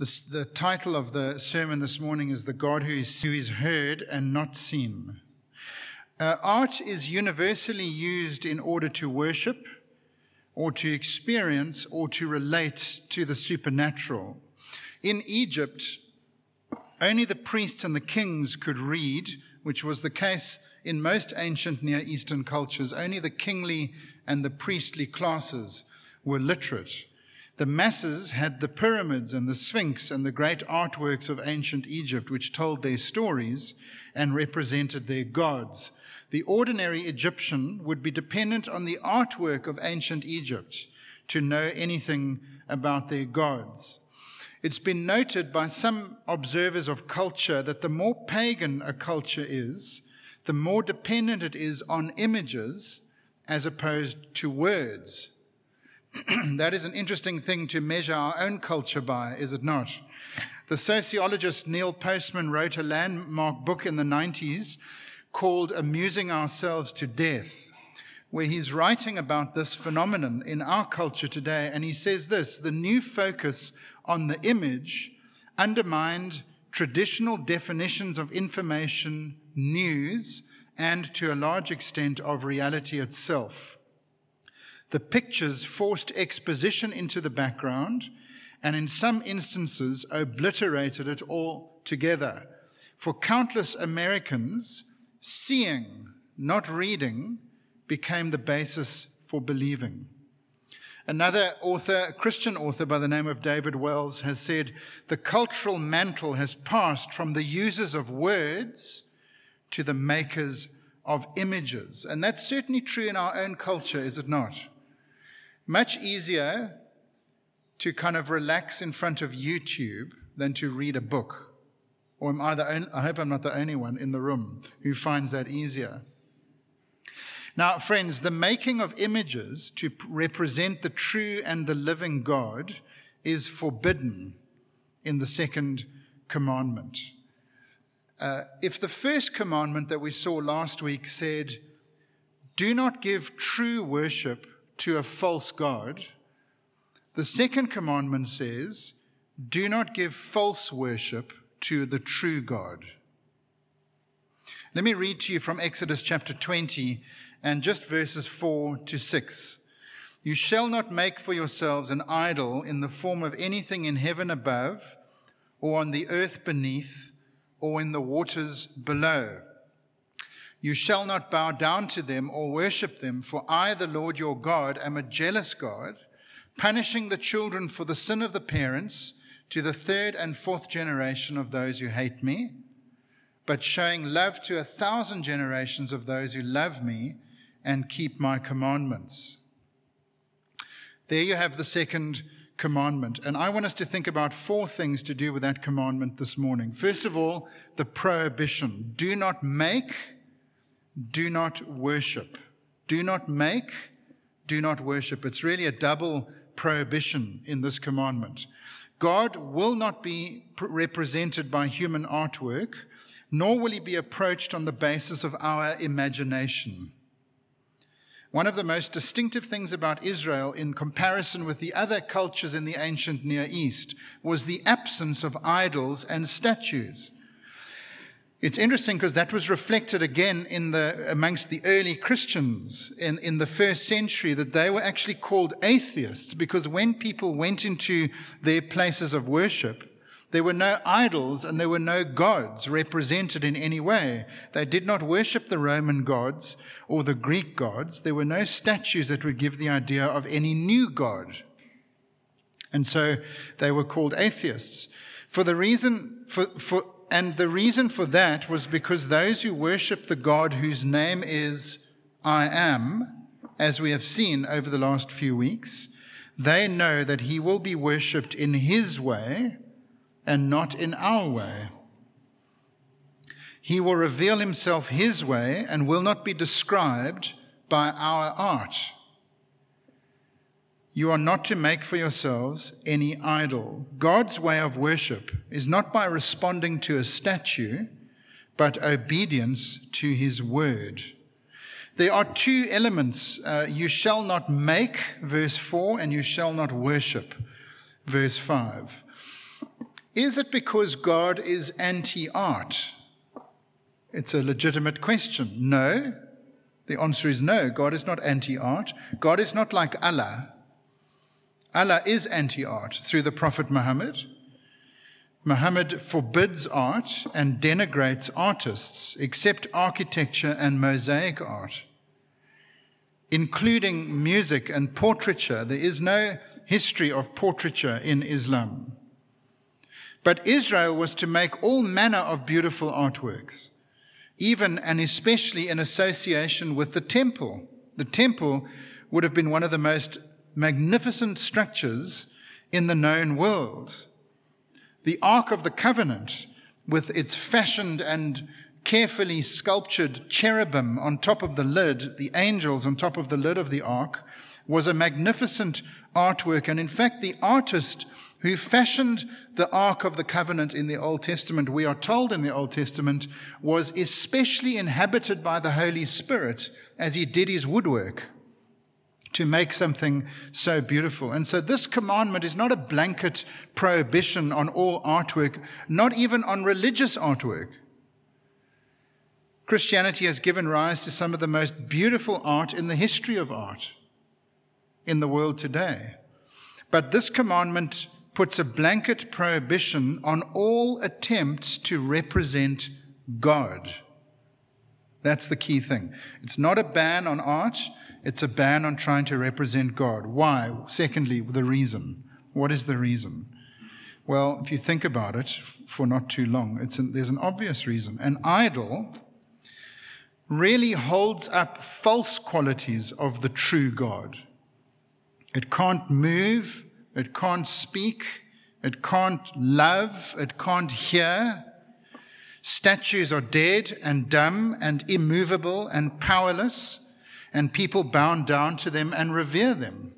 The title of the sermon this morning is The God Who is, who is Heard and Not Seen. Uh, art is universally used in order to worship or to experience or to relate to the supernatural. In Egypt, only the priests and the kings could read, which was the case in most ancient Near Eastern cultures. Only the kingly and the priestly classes were literate. The masses had the pyramids and the Sphinx and the great artworks of ancient Egypt, which told their stories and represented their gods. The ordinary Egyptian would be dependent on the artwork of ancient Egypt to know anything about their gods. It's been noted by some observers of culture that the more pagan a culture is, the more dependent it is on images as opposed to words. that is an interesting thing to measure our own culture by, is it not? The sociologist Neil Postman wrote a landmark book in the 90s called Amusing Ourselves to Death, where he's writing about this phenomenon in our culture today. And he says this the new focus on the image undermined traditional definitions of information, news, and to a large extent of reality itself. The pictures forced exposition into the background and in some instances obliterated it all together. For countless Americans, seeing, not reading, became the basis for believing. Another author, a Christian author by the name of David Wells, has said the cultural mantle has passed from the users of words to the makers of images. And that's certainly true in our own culture, is it not? Much easier to kind of relax in front of YouTube than to read a book. Or am I the only, I hope I'm not the only one in the room who finds that easier. Now, friends, the making of images to represent the true and the living God is forbidden in the second commandment. Uh, if the first commandment that we saw last week said, Do not give true worship to a false God. The second commandment says, Do not give false worship to the true God. Let me read to you from Exodus chapter 20 and just verses 4 to 6. You shall not make for yourselves an idol in the form of anything in heaven above, or on the earth beneath, or in the waters below. You shall not bow down to them or worship them, for I, the Lord your God, am a jealous God, punishing the children for the sin of the parents to the third and fourth generation of those who hate me, but showing love to a thousand generations of those who love me and keep my commandments. There you have the second commandment. And I want us to think about four things to do with that commandment this morning. First of all, the prohibition do not make do not worship. Do not make, do not worship. It's really a double prohibition in this commandment. God will not be represented by human artwork, nor will he be approached on the basis of our imagination. One of the most distinctive things about Israel in comparison with the other cultures in the ancient Near East was the absence of idols and statues. It's interesting because that was reflected again in the, amongst the early Christians in, in the first century that they were actually called atheists because when people went into their places of worship, there were no idols and there were no gods represented in any way. They did not worship the Roman gods or the Greek gods. There were no statues that would give the idea of any new god. And so they were called atheists. For the reason, for, for, and the reason for that was because those who worship the God whose name is I am, as we have seen over the last few weeks, they know that he will be worshipped in his way and not in our way. He will reveal himself his way and will not be described by our art. You are not to make for yourselves any idol. God's way of worship is not by responding to a statue, but obedience to his word. There are two elements uh, you shall not make, verse 4, and you shall not worship, verse 5. Is it because God is anti art? It's a legitimate question. No. The answer is no. God is not anti art. God is not like Allah. Allah is anti art through the Prophet Muhammad. Muhammad forbids art and denigrates artists, except architecture and mosaic art, including music and portraiture. There is no history of portraiture in Islam. But Israel was to make all manner of beautiful artworks, even and especially in association with the temple. The temple would have been one of the most magnificent structures in the known world. The Ark of the Covenant, with its fashioned and carefully sculptured cherubim on top of the lid, the angels on top of the lid of the ark, was a magnificent artwork. And in fact, the artist who fashioned the Ark of the Covenant in the Old Testament, we are told in the Old Testament, was especially inhabited by the Holy Spirit as he did his woodwork to make something so beautiful. And so this commandment is not a blanket prohibition on all artwork, not even on religious artwork. Christianity has given rise to some of the most beautiful art in the history of art in the world today. But this commandment puts a blanket prohibition on all attempts to represent God. That's the key thing. It's not a ban on art, it's a ban on trying to represent God. Why? Secondly, the reason. What is the reason? Well, if you think about it for not too long, an, there's an obvious reason. An idol really holds up false qualities of the true God. It can't move, it can't speak, it can't love, it can't hear. Statues are dead and dumb and immovable and powerless and people bow down to them and revere them.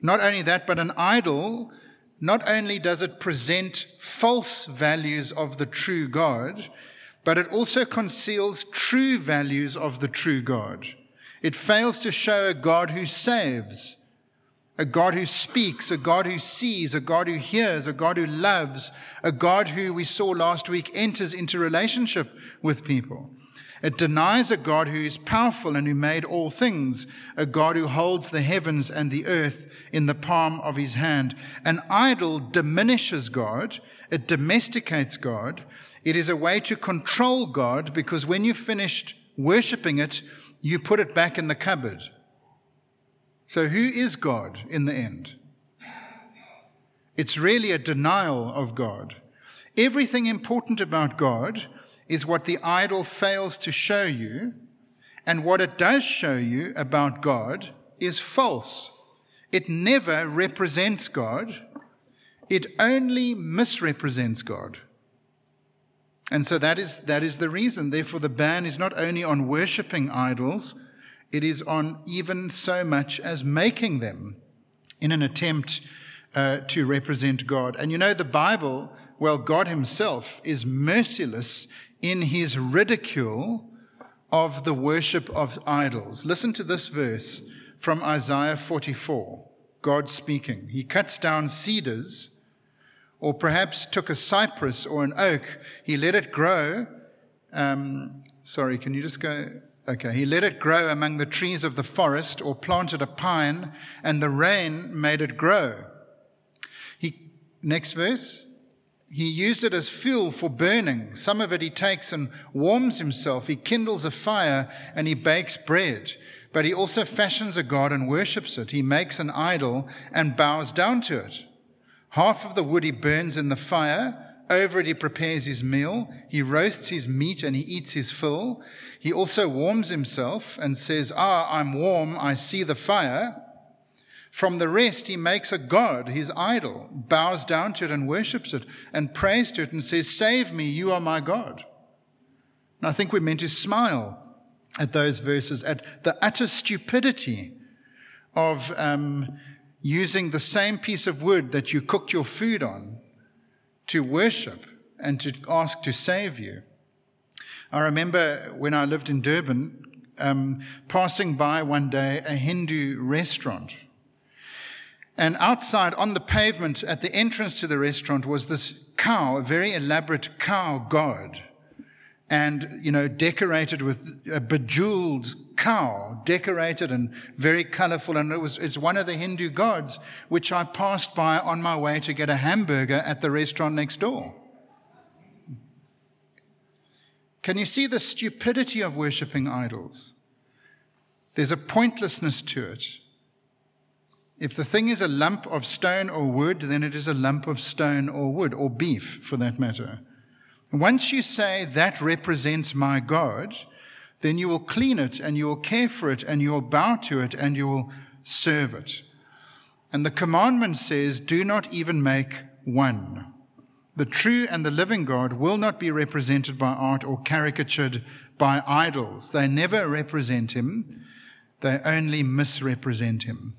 Not only that, but an idol, not only does it present false values of the true God, but it also conceals true values of the true God. It fails to show a God who saves, a God who speaks, a God who sees, a God who hears, a God who loves, a God who we saw last week enters into relationship with people. It denies a God who is powerful and who made all things, a God who holds the heavens and the earth in the palm of his hand. An idol diminishes God, it domesticates God. It is a way to control God because when you've finished worshipping it, you put it back in the cupboard. So, who is God in the end? It's really a denial of God. Everything important about God is what the idol fails to show you, and what it does show you about God is false. It never represents God, it only misrepresents God. And so that is, that is the reason. Therefore, the ban is not only on worshipping idols, it is on even so much as making them in an attempt uh, to represent God. And you know, the Bible, well, God Himself is merciless in his ridicule of the worship of idols. Listen to this verse from Isaiah 44, God speaking. He cuts down cedars, or perhaps took a cypress or an oak. He let it grow. Um, sorry, can you just go? Okay, he let it grow among the trees of the forest, or planted a pine, and the rain made it grow. He, next verse he used it as fuel for burning. Some of it he takes and warms himself. He kindles a fire and he bakes bread. But he also fashions a god and worships it. He makes an idol and bows down to it. Half of the wood he burns in the fire. Over it he prepares his meal. He roasts his meat and he eats his fill. He also warms himself and says, Ah, I'm warm. I see the fire. From the rest, he makes a god, his idol, bows down to it and worships it, and prays to it and says, Save me, you are my God. And I think we're meant to smile at those verses, at the utter stupidity of um, using the same piece of wood that you cooked your food on to worship and to ask to save you. I remember when I lived in Durban, um, passing by one day a Hindu restaurant And outside on the pavement at the entrance to the restaurant was this cow, a very elaborate cow god. And, you know, decorated with a bejeweled cow, decorated and very colorful. And it was, it's one of the Hindu gods, which I passed by on my way to get a hamburger at the restaurant next door. Can you see the stupidity of worshipping idols? There's a pointlessness to it. If the thing is a lump of stone or wood, then it is a lump of stone or wood, or beef for that matter. Once you say that represents my God, then you will clean it and you will care for it and you will bow to it and you will serve it. And the commandment says, do not even make one. The true and the living God will not be represented by art or caricatured by idols. They never represent him, they only misrepresent him.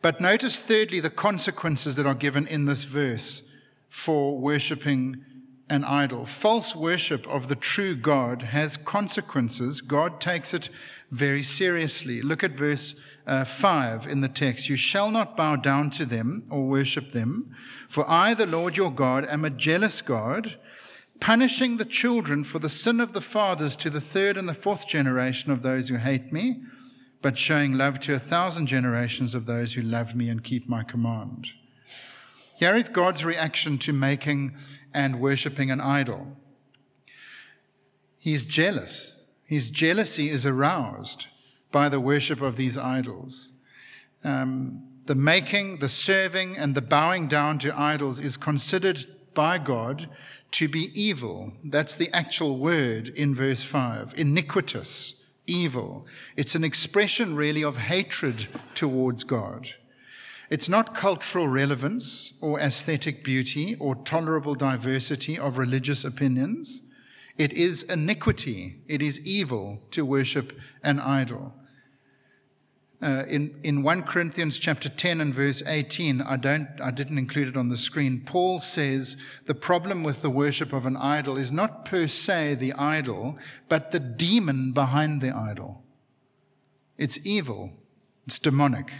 But notice, thirdly, the consequences that are given in this verse for worshipping an idol. False worship of the true God has consequences. God takes it very seriously. Look at verse uh, 5 in the text. You shall not bow down to them or worship them, for I, the Lord your God, am a jealous God, punishing the children for the sin of the fathers to the third and the fourth generation of those who hate me but showing love to a thousand generations of those who love me and keep my command. Here is God's reaction to making and worshipping an idol. He's jealous. His jealousy is aroused by the worship of these idols. Um, the making, the serving, and the bowing down to idols is considered by God to be evil. That's the actual word in verse 5 iniquitous evil. It's an expression, really, of hatred towards God. It's not cultural relevance or aesthetic beauty or tolerable diversity of religious opinions. It is iniquity. It is evil to worship an idol. Uh, in, in 1 Corinthians chapter 10 and verse 18, I, don't, I didn't include it on the screen, Paul says the problem with the worship of an idol is not per se the idol, but the demon behind the idol. It's evil, it's demonic.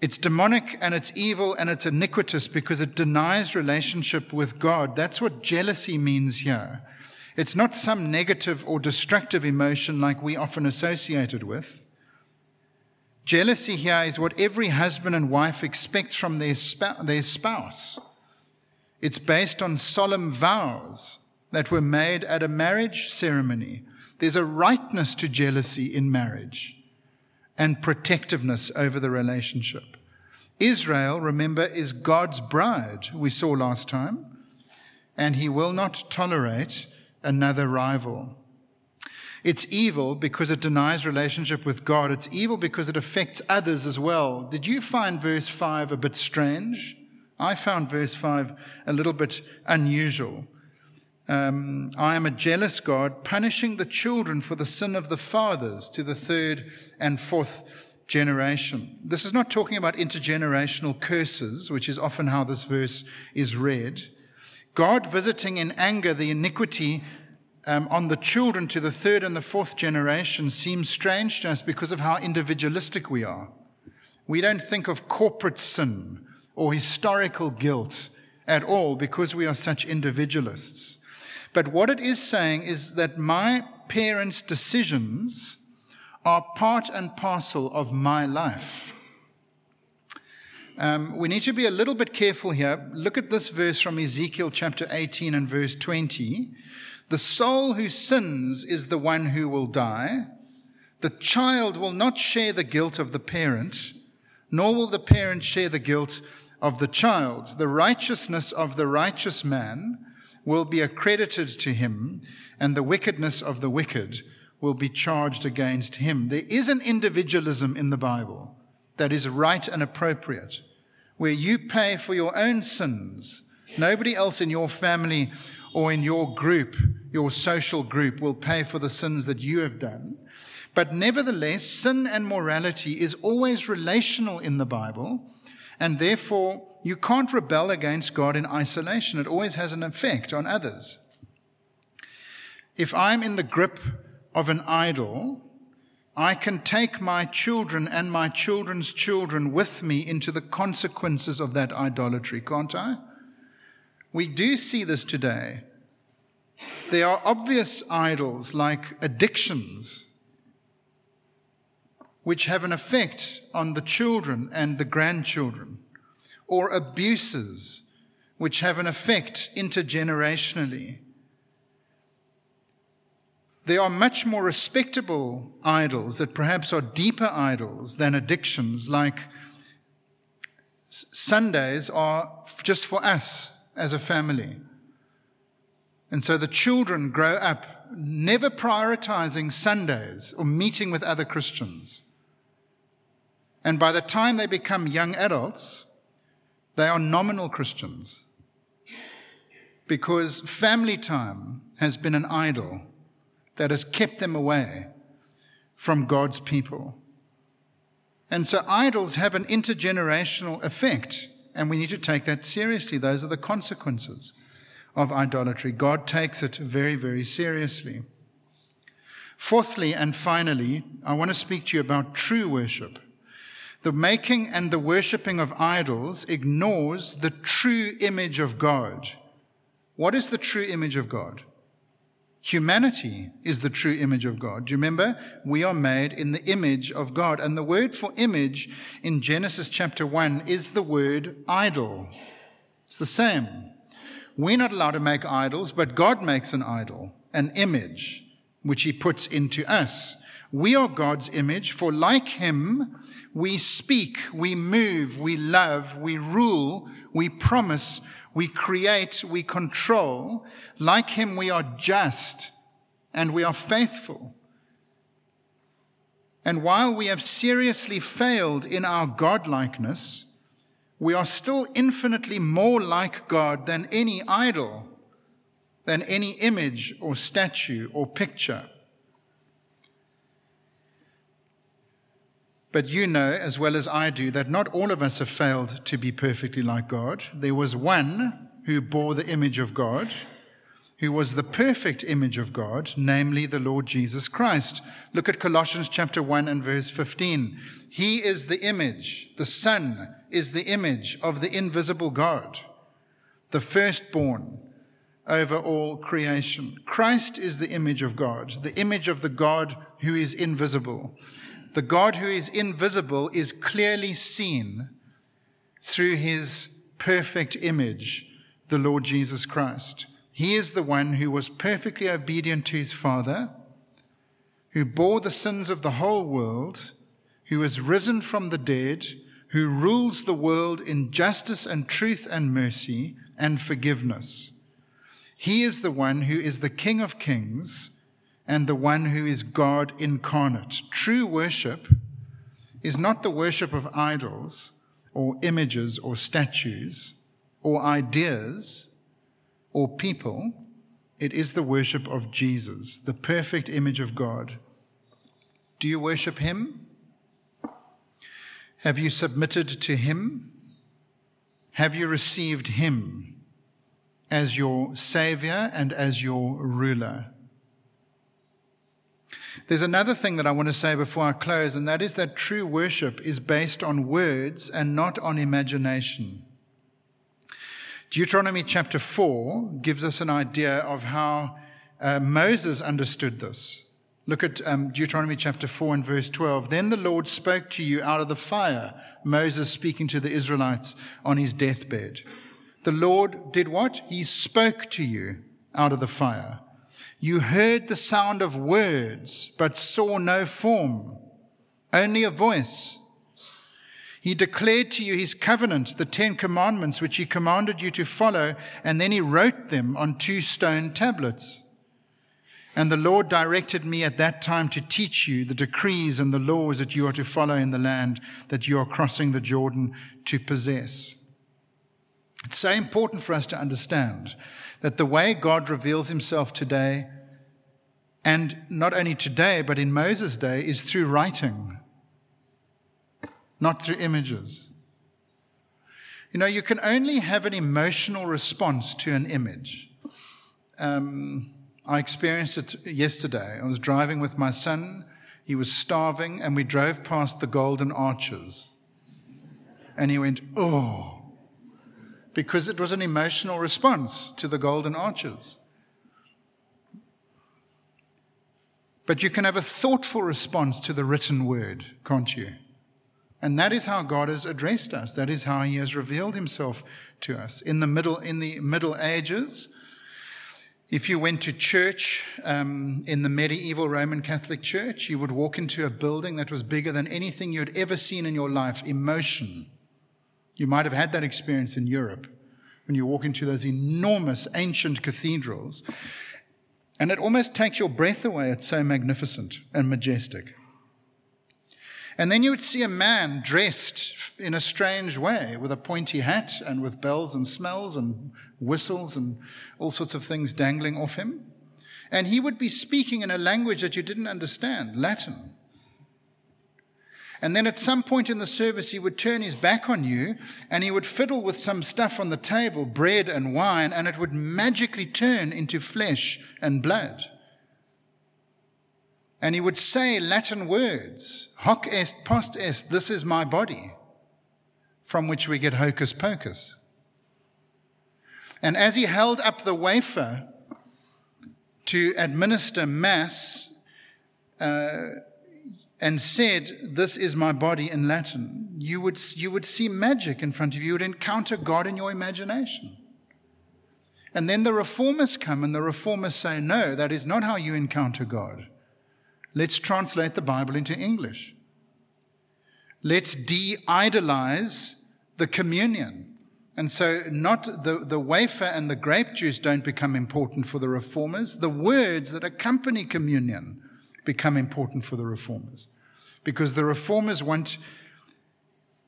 It's demonic and it's evil and it's iniquitous because it denies relationship with God. That's what jealousy means here. It's not some negative or destructive emotion like we often associate it with. Jealousy here is what every husband and wife expects from their, their spouse. It's based on solemn vows that were made at a marriage ceremony. There's a rightness to jealousy in marriage and protectiveness over the relationship. Israel, remember, is God's bride, we saw last time, and he will not tolerate another rival. It's evil because it denies relationship with God. It's evil because it affects others as well. Did you find verse 5 a bit strange? I found verse 5 a little bit unusual. Um, I am a jealous God, punishing the children for the sin of the fathers to the third and fourth generation. This is not talking about intergenerational curses, which is often how this verse is read. God visiting in anger the iniquity um, on the children to the third and the fourth generation seems strange to us because of how individualistic we are. We don't think of corporate sin or historical guilt at all because we are such individualists. But what it is saying is that my parents' decisions are part and parcel of my life. Um, we need to be a little bit careful here. Look at this verse from Ezekiel chapter 18 and verse 20. The soul who sins is the one who will die. The child will not share the guilt of the parent, nor will the parent share the guilt of the child. The righteousness of the righteous man will be accredited to him, and the wickedness of the wicked will be charged against him. There is an individualism in the Bible that is right and appropriate where you pay for your own sins. Nobody else in your family or in your group, your social group, will pay for the sins that you have done. But nevertheless, sin and morality is always relational in the Bible, and therefore you can't rebel against God in isolation. It always has an effect on others. If I'm in the grip of an idol, I can take my children and my children's children with me into the consequences of that idolatry, can't I? We do see this today. There are obvious idols like addictions, which have an effect on the children and the grandchildren, or abuses, which have an effect intergenerationally. There are much more respectable idols that perhaps are deeper idols than addictions, like Sundays are just for us as a family. And so the children grow up never prioritizing Sundays or meeting with other Christians. And by the time they become young adults, they are nominal Christians because family time has been an idol that has kept them away from God's people. And so idols have an intergenerational effect, and we need to take that seriously. Those are the consequences of idolatry. God takes it very, very seriously. Fourthly and finally, I want to speak to you about true worship. The making and the worshipping of idols ignores the true image of God. What is the true image of God? Humanity is the true image of God. Do you remember? We are made in the image of God. And the word for image in Genesis chapter 1 is the word idol. It's the same. We're not allowed to make idols, but God makes an idol, an image, which He puts into us. We are God's image, for like Him, we speak, we move, we love, we rule, we promise, we create, we control. Like him, we are just and we are faithful. And while we have seriously failed in our godlikeness, we are still infinitely more like God than any idol, than any image or statue or picture. But you know, as well as I do, that not all of us have failed to be perfectly like God. There was one who bore the image of God, who was the perfect image of God, namely the Lord Jesus Christ. Look at Colossians chapter 1 and verse 15. He is the image, the Son is the image of the invisible God, the firstborn over all creation. Christ is the image of God, the image of the God who is invisible. The God who is invisible is clearly seen through his perfect image, the Lord Jesus Christ. He is the one who was perfectly obedient to his Father, who bore the sins of the whole world, who is risen from the dead, who rules the world in justice and truth and mercy and forgiveness. He is the one who is the King of kings and the one who is God incarnate. True worship is not the worship of idols or images or statues or ideas or people. It is the worship of Jesus, the perfect image of God. Do you worship him? Have you submitted to him? Have you received him as your Savior and as your ruler? There's another thing that I want to say before I close, and that is that true worship is based on words and not on imagination. Deuteronomy chapter 4 gives us an idea of how uh, Moses understood this. Look at um, Deuteronomy chapter 4 and verse 12. Then the Lord spoke to you out of the fire, Moses speaking to the Israelites on his deathbed. The Lord did what? He spoke to you out of the fire. You heard the sound of words, but saw no form, only a voice. He declared to you his covenant, the Ten Commandments, which he commanded you to follow, and then he wrote them on two stone tablets. And the Lord directed me at that time to teach you the decrees and the laws that you are to follow in the land that you are crossing the Jordan to possess. It's so important for us to understand that the way God reveals himself today, and not only today, but in Moses' day, is through writing, not through images. You know, you can only have an emotional response to an image. Um, I experienced it yesterday. I was driving with my son. He was starving, and we drove past the golden arches. And he went, Oh, because it was an emotional response to the golden arches. But you can have a thoughtful response to the written word, can't you? And that is how God has addressed us. That is how He has revealed Himself to us. In the Middle, in the Middle Ages, if you went to church um, in the medieval Roman Catholic Church, you would walk into a building that was bigger than anything you'd ever seen in your life. Emotion. You might have had that experience in Europe when you walk into those enormous ancient cathedrals. And it almost takes your breath away. It's so magnificent and majestic. And then you would see a man dressed in a strange way with a pointy hat and with bells and smells and whistles and all sorts of things dangling off him. And he would be speaking in a language that you didn't understand, Latin. And then at some point in the service, he would turn his back on you and he would fiddle with some stuff on the table, bread and wine, and it would magically turn into flesh and blood. And he would say Latin words, hoc est post est, this is my body, from which we get hocus pocus. And as he held up the wafer to administer Mass, uh, and said, This is my body in Latin, you would, you would see magic in front of you. You would encounter God in your imagination. And then the reformers come and the reformers say, No, that is not how you encounter God. Let's translate the Bible into English. Let's de idolize the communion. And so, not the, the wafer and the grape juice don't become important for the reformers. The words that accompany communion become important for the reformers. Because the reformers want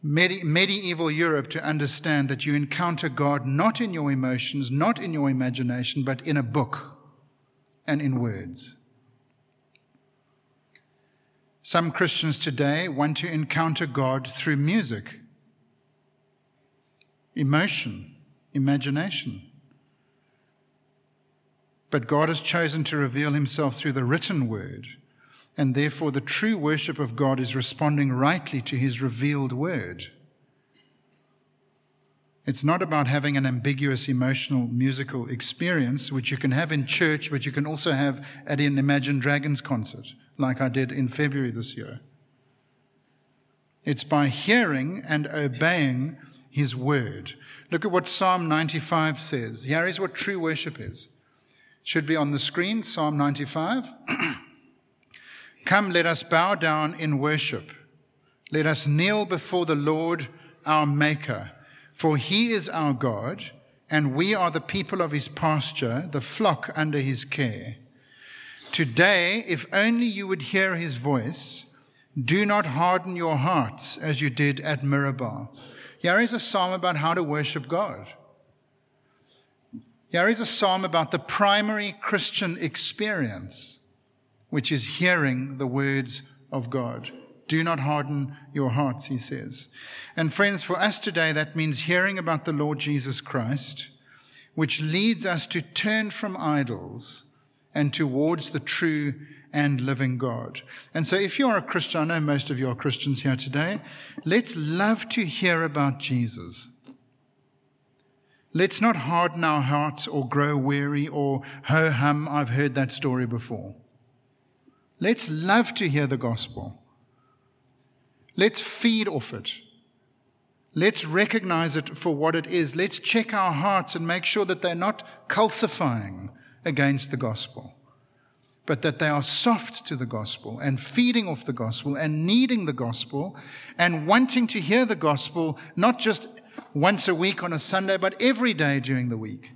medi- medieval Europe to understand that you encounter God not in your emotions, not in your imagination, but in a book and in words. Some Christians today want to encounter God through music, emotion, imagination. But God has chosen to reveal himself through the written word and therefore the true worship of God is responding rightly to his revealed word. It's not about having an ambiguous emotional musical experience, which you can have in church, but you can also have at an Imagine Dragons concert, like I did in February this year. It's by hearing and obeying his word. Look at what Psalm 95 says. Here is what true worship is. It should be on the screen, Psalm 95. Come, let us bow down in worship. Let us kneel before the Lord our Maker, for he is our God, and we are the people of his pasture, the flock under his care. Today, if only you would hear his voice, do not harden your hearts as you did at Meribah. Here is a psalm about how to worship God. Here is a psalm about the primary Christian experience which is hearing the words of God. Do not harden your hearts, he says. And friends, for us today, that means hearing about the Lord Jesus Christ, which leads us to turn from idols and towards the true and living God. And so, if you're a Christian, I know most of you are Christians here today, let's love to hear about Jesus. Let's not harden our hearts or grow weary or ho hum, I've heard that story before. Let's love to hear the gospel. Let's feed off it. Let's recognize it for what it is. Let's check our hearts and make sure that they're not calcifying against the gospel, but that they are soft to the gospel and feeding off the gospel and needing the gospel and wanting to hear the gospel, not just once a week on a Sunday, but every day during the week.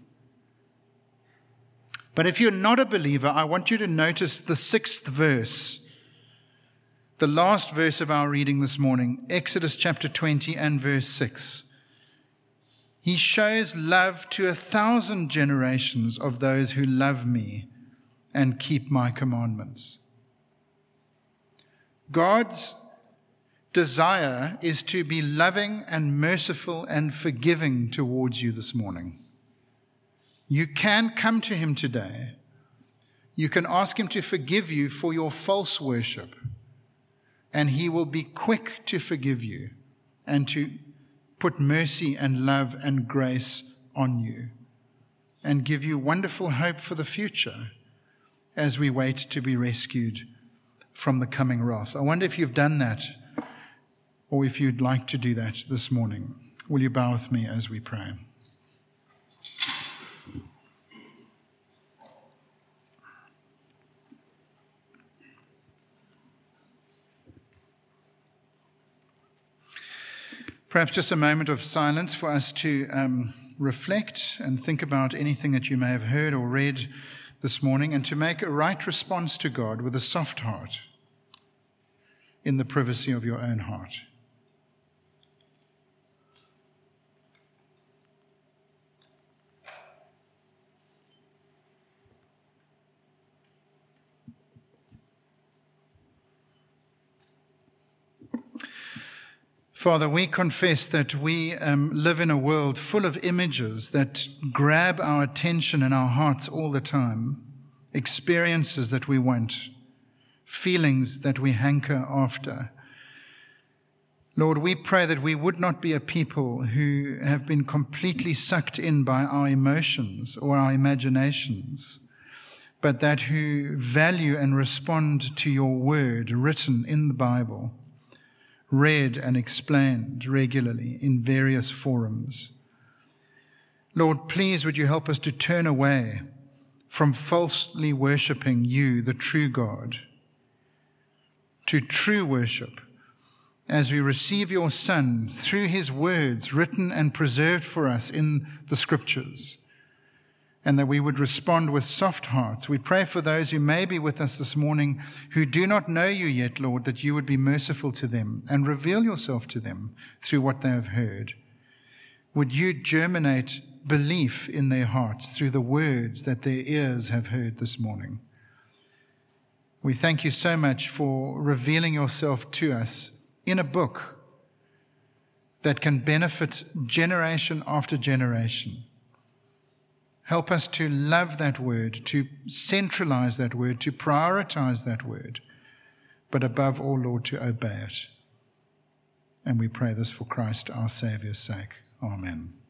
But if you're not a believer, I want you to notice the sixth verse, the last verse of our reading this morning, Exodus chapter 20 and verse 6. He shows love to a thousand generations of those who love me and keep my commandments. God's desire is to be loving and merciful and forgiving towards you this morning. You can come to him today. You can ask him to forgive you for your false worship and he will be quick to forgive you and to put mercy and love and grace on you and give you wonderful hope for the future as we wait to be rescued from the coming wrath. I wonder if you've done that or if you'd like to do that this morning. Will you bow with me as we pray? Perhaps just a moment of silence for us to um, reflect and think about anything that you may have heard or read this morning and to make a right response to God with a soft heart in the privacy of your own heart. Father, we confess that we um, live in a world full of images that grab our attention and our hearts all the time, experiences that we want, feelings that we hanker after. Lord, we pray that we would not be a people who have been completely sucked in by our emotions or our imaginations, but that who value and respond to your word written in the Bible read and explained regularly in various forums. Lord, please would you help us to turn away from falsely worshipping you, the true God, to true worship as we receive your Son through his words written and preserved for us in the scriptures and that we would respond with soft hearts. We pray for those who may be with us this morning who do not know you yet, Lord, that you would be merciful to them and reveal yourself to them through what they have heard. Would you germinate belief in their hearts through the words that their ears have heard this morning? We thank you so much for revealing yourself to us in a book that can benefit generation after generation. Help us to love that word, to centralize that word, to prioritize that word, but above all, Lord, to obey it. And we pray this for Christ, our Saviour's sake. Amen.